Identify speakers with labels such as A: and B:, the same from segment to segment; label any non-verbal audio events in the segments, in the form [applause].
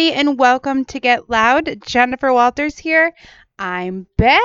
A: everybody, and welcome to Get Loud. Jennifer Walters here. I'm back.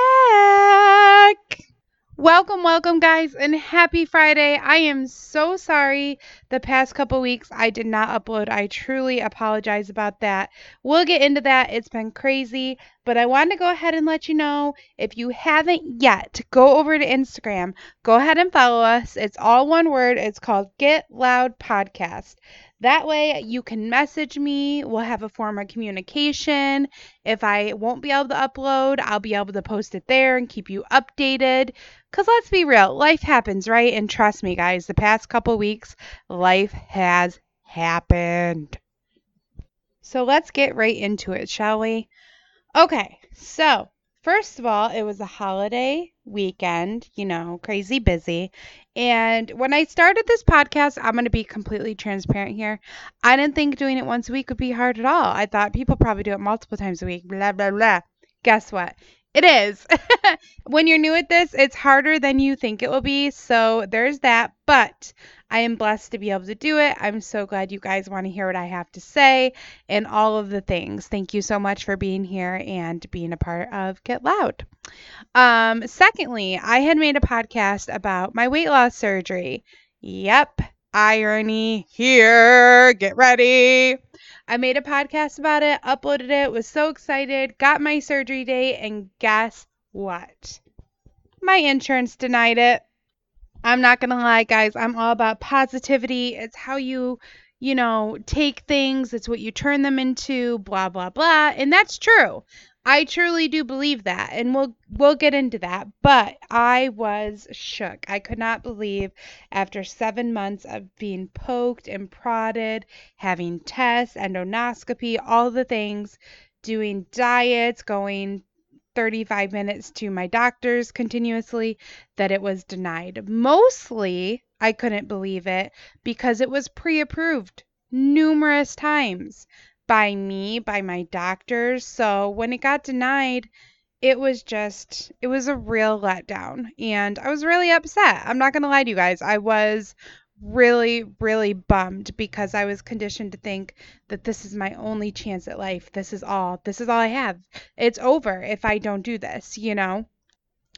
A: Welcome, welcome, guys, and happy Friday. I am so sorry the past couple weeks I did not upload. I truly apologize about that. We'll get into that. It's been crazy, but I wanted to go ahead and let you know if you haven't yet, go over to Instagram. Go ahead and follow us. It's all one word. It's called Get Loud Podcast. That way you can message me. We'll have a form of communication. If I won't be able to upload, I'll be able to post it there and keep you updated. Because let's be real, life happens, right? And trust me, guys, the past couple weeks, life has happened. So let's get right into it, shall we? Okay, so First of all, it was a holiday weekend, you know, crazy busy. And when I started this podcast, I'm going to be completely transparent here. I didn't think doing it once a week would be hard at all. I thought people probably do it multiple times a week, blah, blah, blah. Guess what? It is. [laughs] when you're new at this, it's harder than you think it will be. So there's that. But I am blessed to be able to do it. I'm so glad you guys want to hear what I have to say and all of the things. Thank you so much for being here and being a part of Get Loud. Um, secondly, I had made a podcast about my weight loss surgery. Yep, irony here. Get ready. I made a podcast about it, uploaded it, was so excited, got my surgery date, and guess what? My insurance denied it. I'm not going to lie, guys. I'm all about positivity. It's how you, you know, take things, it's what you turn them into, blah, blah, blah. And that's true. I truly do believe that, and we'll we'll get into that. But I was shook. I could not believe after seven months of being poked and prodded, having tests, endoscopy, all the things, doing diets, going 35 minutes to my doctors continuously, that it was denied. Mostly, I couldn't believe it because it was pre-approved numerous times by me, by my doctors. So when it got denied, it was just, it was a real letdown. And I was really upset. I'm not going to lie to you guys. I was really, really bummed because I was conditioned to think that this is my only chance at life. This is all. This is all I have. It's over if I don't do this, you know?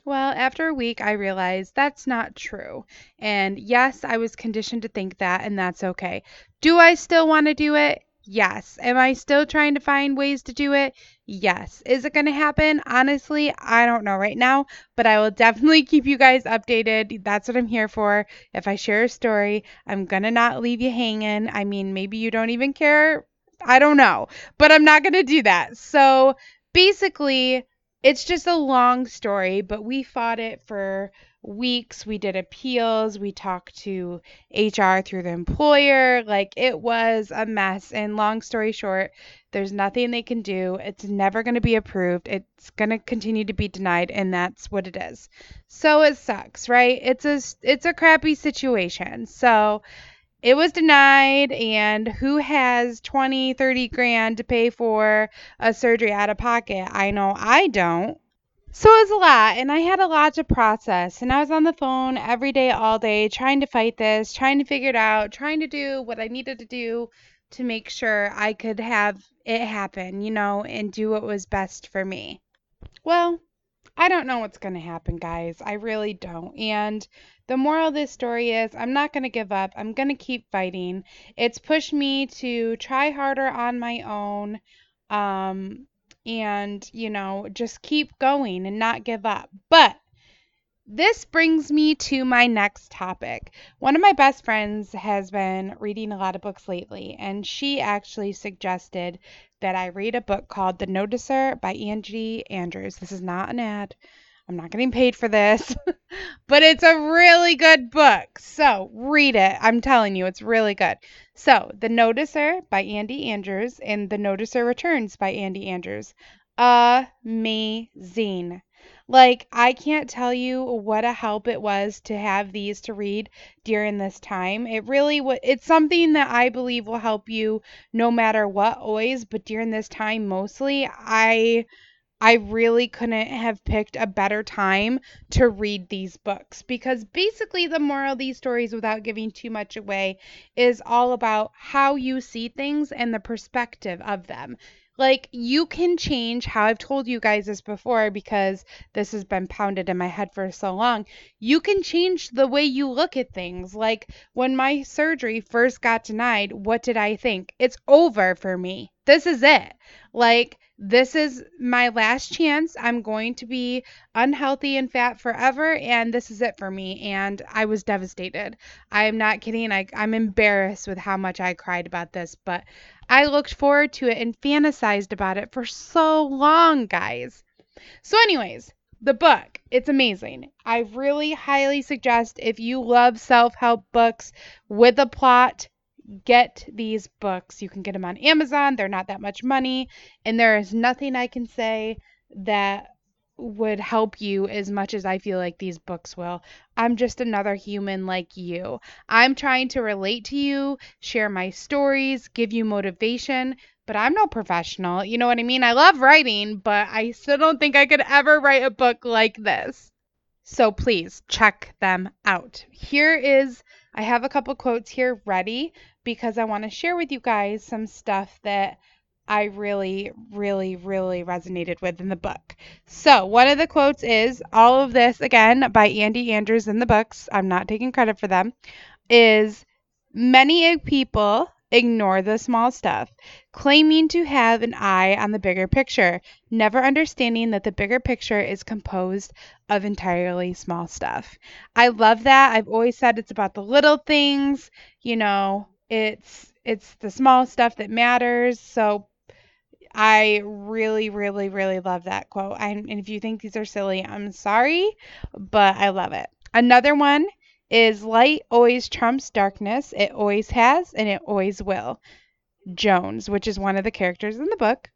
A: Well, after a week, I realized that's not true. And yes, I was conditioned to think that, and that's okay. Do I still want to do it? Yes. Am I still trying to find ways to do it? Yes. Is it going to happen? Honestly, I don't know right now, but I will [laughs] definitely keep you guys updated. That's what I'm here for. If I share a story, I'm going to not leave you hanging. I mean, maybe you don't even care. I don't know, but I'm not going to do that. So basically, it's just a long story, but we fought it for weeks. We did appeals. We talked to HR through the employer. Like it was a mess. And long story short, there's nothing they can do. It's never going to be approved. It's going to continue to be denied and that's what it is. So it sucks, right? It's a it's a crappy situation. So it was denied and who has 20 30 grand to pay for a surgery out of pocket i know i don't so it was a lot, and I had a lot to process. And I was on the phone every day, all day, trying to fight this, trying to figure it out, trying to do what I needed to do to make sure I could have it happen, you know, and do what was best for me. Well, I don't know what's going to happen, guys. I really don't. And the moral of this story is I'm not going to give up. I'm going to keep fighting. It's pushed me to try harder on my own. Um, and, you know, just keep going and not give up. But this brings me to my next topic. One of my best friends has been reading a lot of books lately, and she actually suggested that I read a book called The Noticer by Andy Andrews. This is not an ad. I'm not getting paid for this, [laughs] but it's a really good book. So read it. I'm telling you, it's really good. So, The Noticer by Andy Andrews and The Noticer Returns by Andy Andrews. Amazing. Like, I can't tell you what a help it was to have these to read during this time. It really was, it's something that I believe will help you no matter what, always, but during this time mostly. I I really couldn't have picked a better time to read these books because basically the moral of these stories without giving too much away is all about how you see things and the perspective of them. Like you can change how I've told you guys this before because this has been pounded in my head for so long. You can change the way you look at things. Like when my surgery first got denied, what did I think? It's over for me. This is it. Like this is my last chance. I'm going to be unhealthy and fat forever, and this is it for me. And I was devastated. I'm not kidding. I, I'm embarrassed with how much I cried about this, but I looked forward to it and fantasized about it for so long, guys. So, anyways, the book, it's amazing. I really highly suggest if you love self help books with a plot, get these books. You can get them on Amazon. They're not that much money. And there is nothing I can say that would help you as much as I feel like these books will. I'm just another human like you. I'm trying to relate to you, share my stories, give you motivation, but I'm no professional. You know what I mean? I love writing, but I still don't think I could ever write a book like this. So please check them out. Here is, I have a couple quotes here ready because I want to share with you guys some stuff that I really, really, really resonated with in the book. So, one of the quotes is all of this, again, by Andy Andrews in the books, I'm not taking credit for them, is many people ignore the small stuff, claiming to have an eye on the bigger picture, never understanding that the bigger picture is composed of entirely small stuff. I love that. I've always said it's about the little things, you know, it's it's the small stuff that matters. So I really, really, really love that quote. I, and if you think these are silly, I'm sorry, but I love it. Another one is light always trumps darkness. It always has and it always will. Jones, which is one of the characters in the book.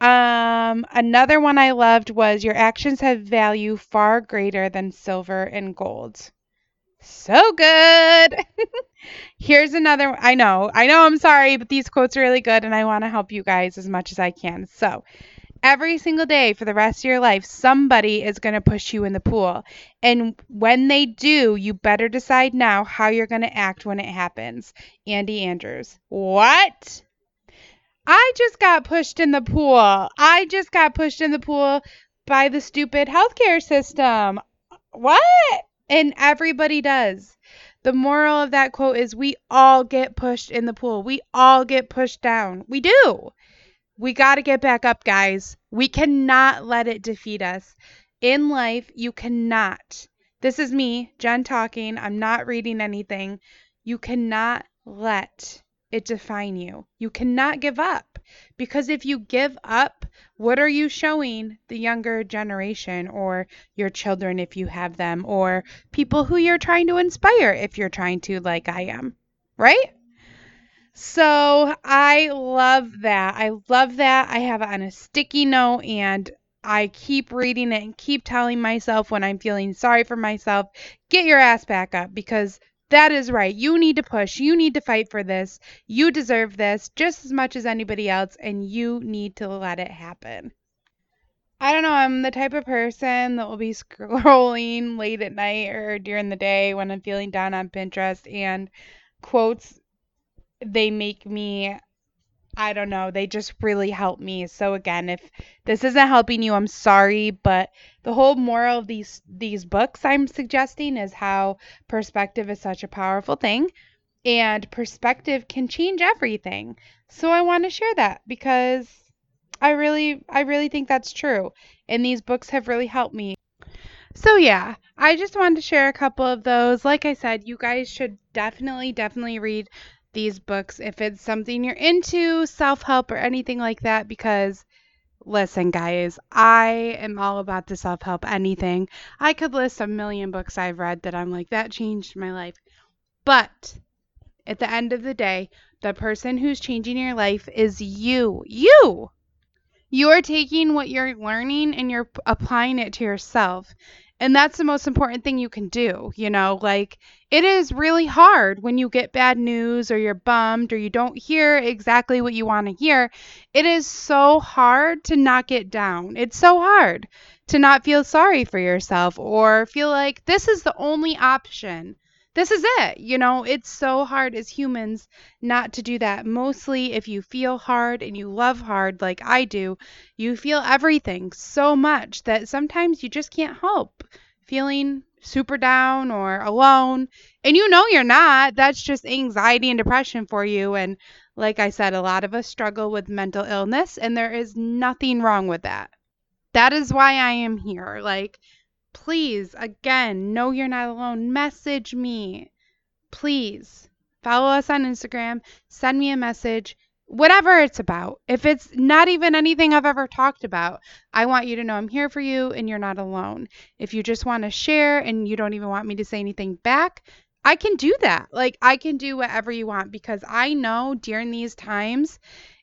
A: Um, another one I loved was your actions have value far greater than silver and gold. So good. [laughs] Here's another. I know, I know, I'm sorry, but these quotes are really good and I want to help you guys as much as I can. So, every single day for the rest of your life, somebody is going to push you in the pool. And when they do, you better decide now how you're going to act when it happens. Andy Andrews. What? I just got pushed in the pool. I just got pushed in the pool by the stupid healthcare system. What? And everybody does. The moral of that quote is we all get pushed in the pool. We all get pushed down. We do. We got to get back up, guys. We cannot let it defeat us. In life, you cannot. This is me, Jen, talking. I'm not reading anything. You cannot let it define you. You cannot give up. Because if you give up, what are you showing the younger generation or your children if you have them or people who you're trying to inspire if you're trying to, like I am? Right? So I love that. I love that. I have it on a sticky note and I keep reading it and keep telling myself when I'm feeling sorry for myself, get your ass back up because that is right. You need to push. You need to fight for this. You deserve this just as much as anybody else, and you need to let it happen. I don't know. I'm the type of person that will be [laughs] scrolling late at night or during the day when I'm feeling down on Pinterest, and quotes, they make me I don't know, they just really help me. So again, if this isn't helping you, I'm sorry, but the whole moral of these these books I'm suggesting is how perspective is such a powerful thing and perspective can change everything. So I want to share that because I really I really think that's true. And these books have really helped me. So yeah, I just wanted to share a couple of those. Like I said, you guys should definitely definitely read these books if it's something you're into, self help, or anything like that, because listen, guys, I am all about the self help anything. I could list a million books I've read that I'm like, that changed my life. But at the end of the day, the person who's changing your life is you. You! You're taking what you're learning and you're applying it to yourself. And that's the most important thing you can do. You know, like it is really hard when you get bad news or you're bummed or you don't hear exactly what you want to hear. It is so hard to not get down. It's so hard to not feel sorry for yourself or feel like this is the only option this is it. You know, it's so hard as humans not to do that. Mostly if you feel hard and you love hard like I do, you feel everything so much that sometimes you just can't help feeling super down or alone. And you know you're not. That's just anxiety and depression for you. And like I said, a lot of us struggle with mental illness, and there is nothing wrong with that. That is why I am here. Like, please, again, know you're not alone. Message me. Please follow us on Instagram, send me a message, whatever it's about. If it's not even anything I've ever talked about, I want you to know I'm here for you and you're not alone. If you just want to share and you don't even want me to say anything back, I can do that. Like, I can do whatever you want because I know during these times,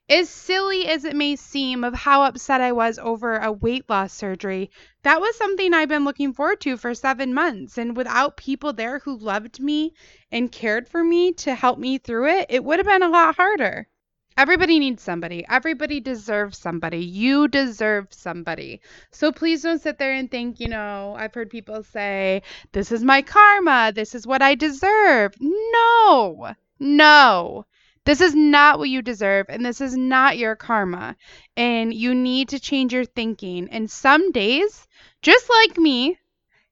A: as silly as it may seem of how upset I was over a weight loss surgery, that was something I've been looking forward to for seven months. And without people there who loved me and cared for me to help me through it, it would have been a lot harder. Everybody needs somebody. Everybody deserves somebody. You deserve somebody. So please don't sit there and think, you know, I've heard people say, this is my karma. This is what I deserve. No, no. This is not what you deserve, and this is not your karma. And you need to change your thinking. And some days, just like me,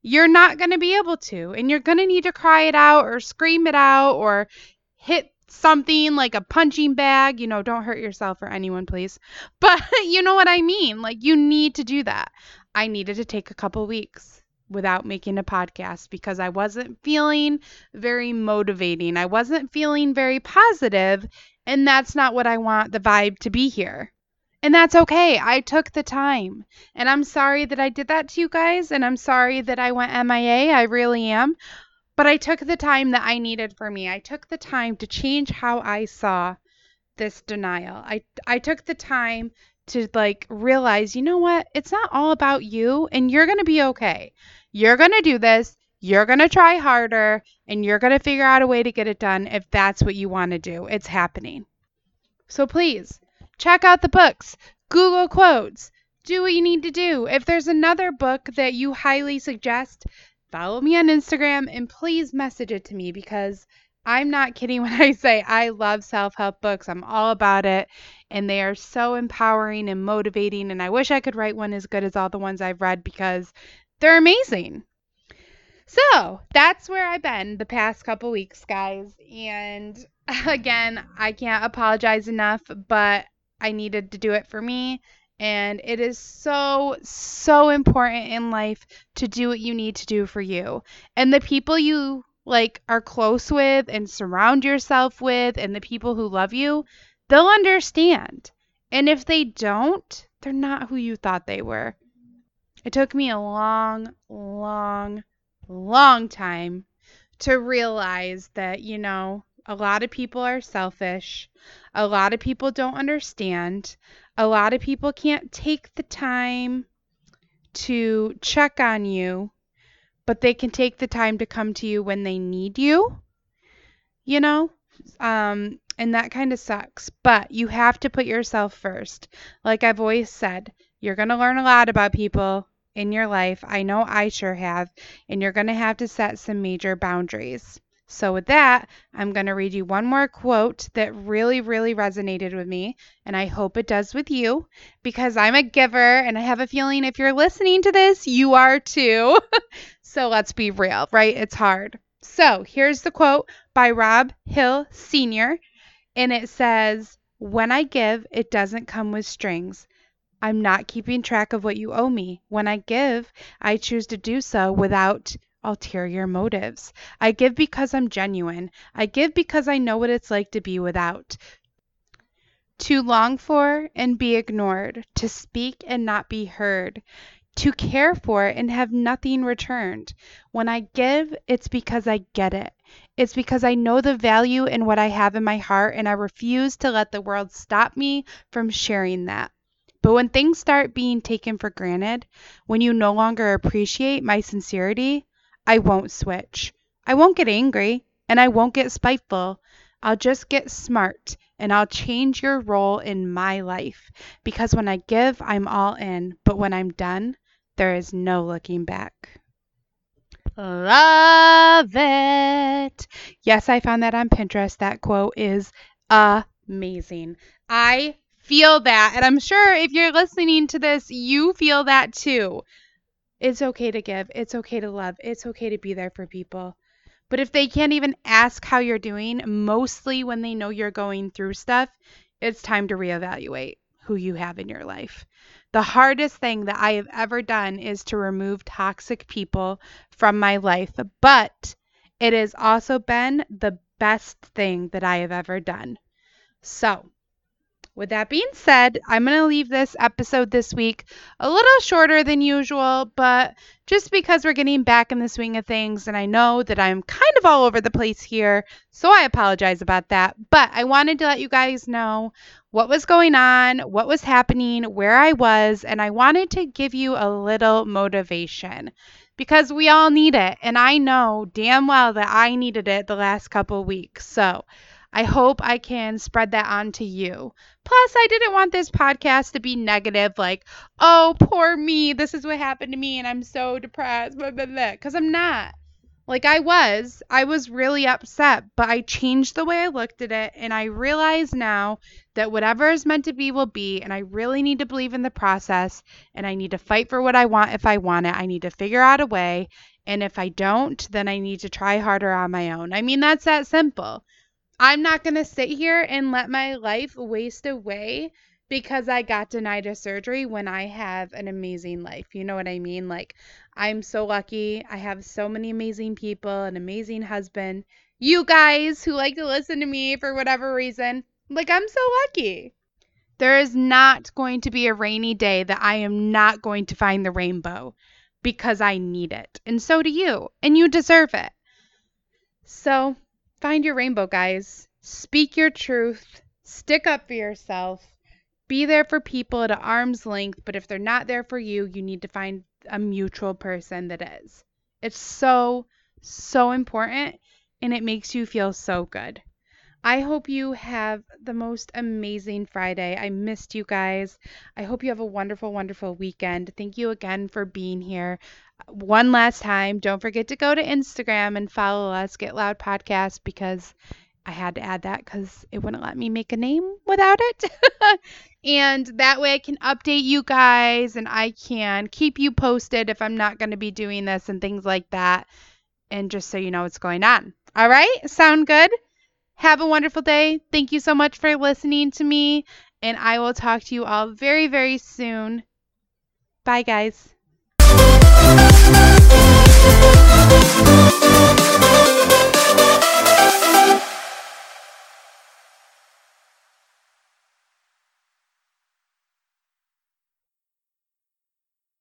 A: you're not going to be able to. And you're going to need to cry it out or scream it out or hit something like a punching bag. You know, don't hurt yourself or anyone, please. [laughs] But you know what I mean. Like, you need to do that. I needed to take a couple weeks without making a podcast because I wasn't feeling very motivating. I wasn't feeling very positive, and that's not what I want the vibe to be here. And that's okay. I took the time. And I'm sorry that I did that to you guys, and I'm sorry that I went MIA. I really am. But I took the time that I needed for me. I took the time to change how I saw this denial. I I took the time to like realize, you know what? It's not all about you and you're going to be okay. You're going to do this. You're going to try harder and you're going to figure out a way to get it done if that's what you want to do. It's happening. So please check out the books, Google quotes, do what you need to do. If there's another book that you highly suggest, follow me on Instagram and please message it to me because I'm not kidding [laughs] when I say I love self help books. I'm all about it. And they are so empowering and motivating. And I wish I could write one as good as all the ones I've read because they're amazing. So that's where I've been the past couple weeks, guys. And [laughs] again, I can't apologize enough, but I needed to do it for me. And it is so, so important in life to do what you need to do for you. And the people you like are close with and surround yourself with and the people who love you, they'll understand. And if they don't, they're not who you thought they were. It took me a long, long, long time to realize that, you know, a lot of people are selfish. A lot of people don't understand. A lot of people can't take the time to check on you, but they can take the time to come to you when they need you. You know? Um, and that kind of sucks. But you have to put yourself first. Like I've always said, you're going to learn a lot about people in your life. I know I sure have. And you're going to have to set some major boundaries. So, with that, I'm going to read you one more quote that really, really resonated with me. And I hope it does with you because I'm a giver. And I have a feeling if you're listening to this, you are too. [laughs] so, let's be real, right? It's hard. So, here's the quote by Rob Hill Sr. And it says, When I give, it doesn't come with strings. I'm not keeping track of what you owe me. When I give, I choose to do so without ulterior motives. I give because I'm genuine. I give because I know what it's like to be without. To long for and be ignored, to speak and not be heard, to care for and have nothing returned. When I give, it's because I get it. It's because I know the value in what I have in my heart and I refuse to let the world stop me from sharing that. But when things start being taken for granted, when you no longer appreciate my sincerity, I won't switch. I won't get angry and I won't get spiteful. I'll just get smart and I'll change your role in my life because when I give, I'm all in, but when I'm done, there is no looking back. Love it. Yes, I found that on Pinterest. That quote is amazing. I feel that. And I'm sure if you're listening to this, you feel that too. It's okay to give, it's okay to love, it's okay to be there for people. But if they can't even ask how you're doing, mostly when they know you're going through stuff, it's time to reevaluate who you have in your life. The hardest thing that I have ever done is to remove toxic people from my life, but it has also been the best thing that I have ever done. So, with that being said, I'm going to leave this episode this week a little shorter than usual, but just because we're getting back in the swing of things, and I know that I'm kind of all over the place here, so I apologize about that. But I wanted to let you guys know what was going on, what was happening, where I was, and I wanted to give you a little motivation because we all need it. And I know damn well that I needed it the last couple weeks. So, I hope I can spread that on to you. Plus, I didn't want this podcast to be negative, like, oh, poor me, this is what happened to me, and I'm so depressed, blah, blah, blah, because I'm not. Like, I was. I was really upset, but I changed the way I looked at it, and I realize now that whatever is meant to be will be, and I really need to believe in the process, and I need to fight for what I want if I want it. I need to figure out a way, and if I don't, then I need to try harder on my own. I mean, that's that simple. I'm not going to sit here and let my life waste away because I got denied a surgery when I have an amazing life. You know what I mean? Like, I'm so lucky. I have so many amazing people, an amazing husband. You guys who like to listen to me for whatever reason, like, I'm so lucky. There is not going to be a rainy day that I am not going to find the rainbow because I need it. And so do you. And you deserve it. So, Find your rainbow, guys. Speak your truth. Stick up for yourself. Be there for people at arm's length, but if they're not there for you, you need to find a mutual person that is. It's so, so important and it makes you feel so good. I hope you have the most amazing Friday. I missed you guys. I hope you have a wonderful, wonderful weekend. Thank you again for being here. One last time, don't forget to go to Instagram and follow us, Get Loud Podcast, because I had to add that because it wouldn't let me make a name without it. [laughs] and that way I can update you guys and I can keep you posted if I'm not going to be doing this and things like that. And just so you know what's going on. All right? Sound good? Have a wonderful day. Thank you so much for listening to me, and I will talk to you all very, very soon. Bye, guys. No hay.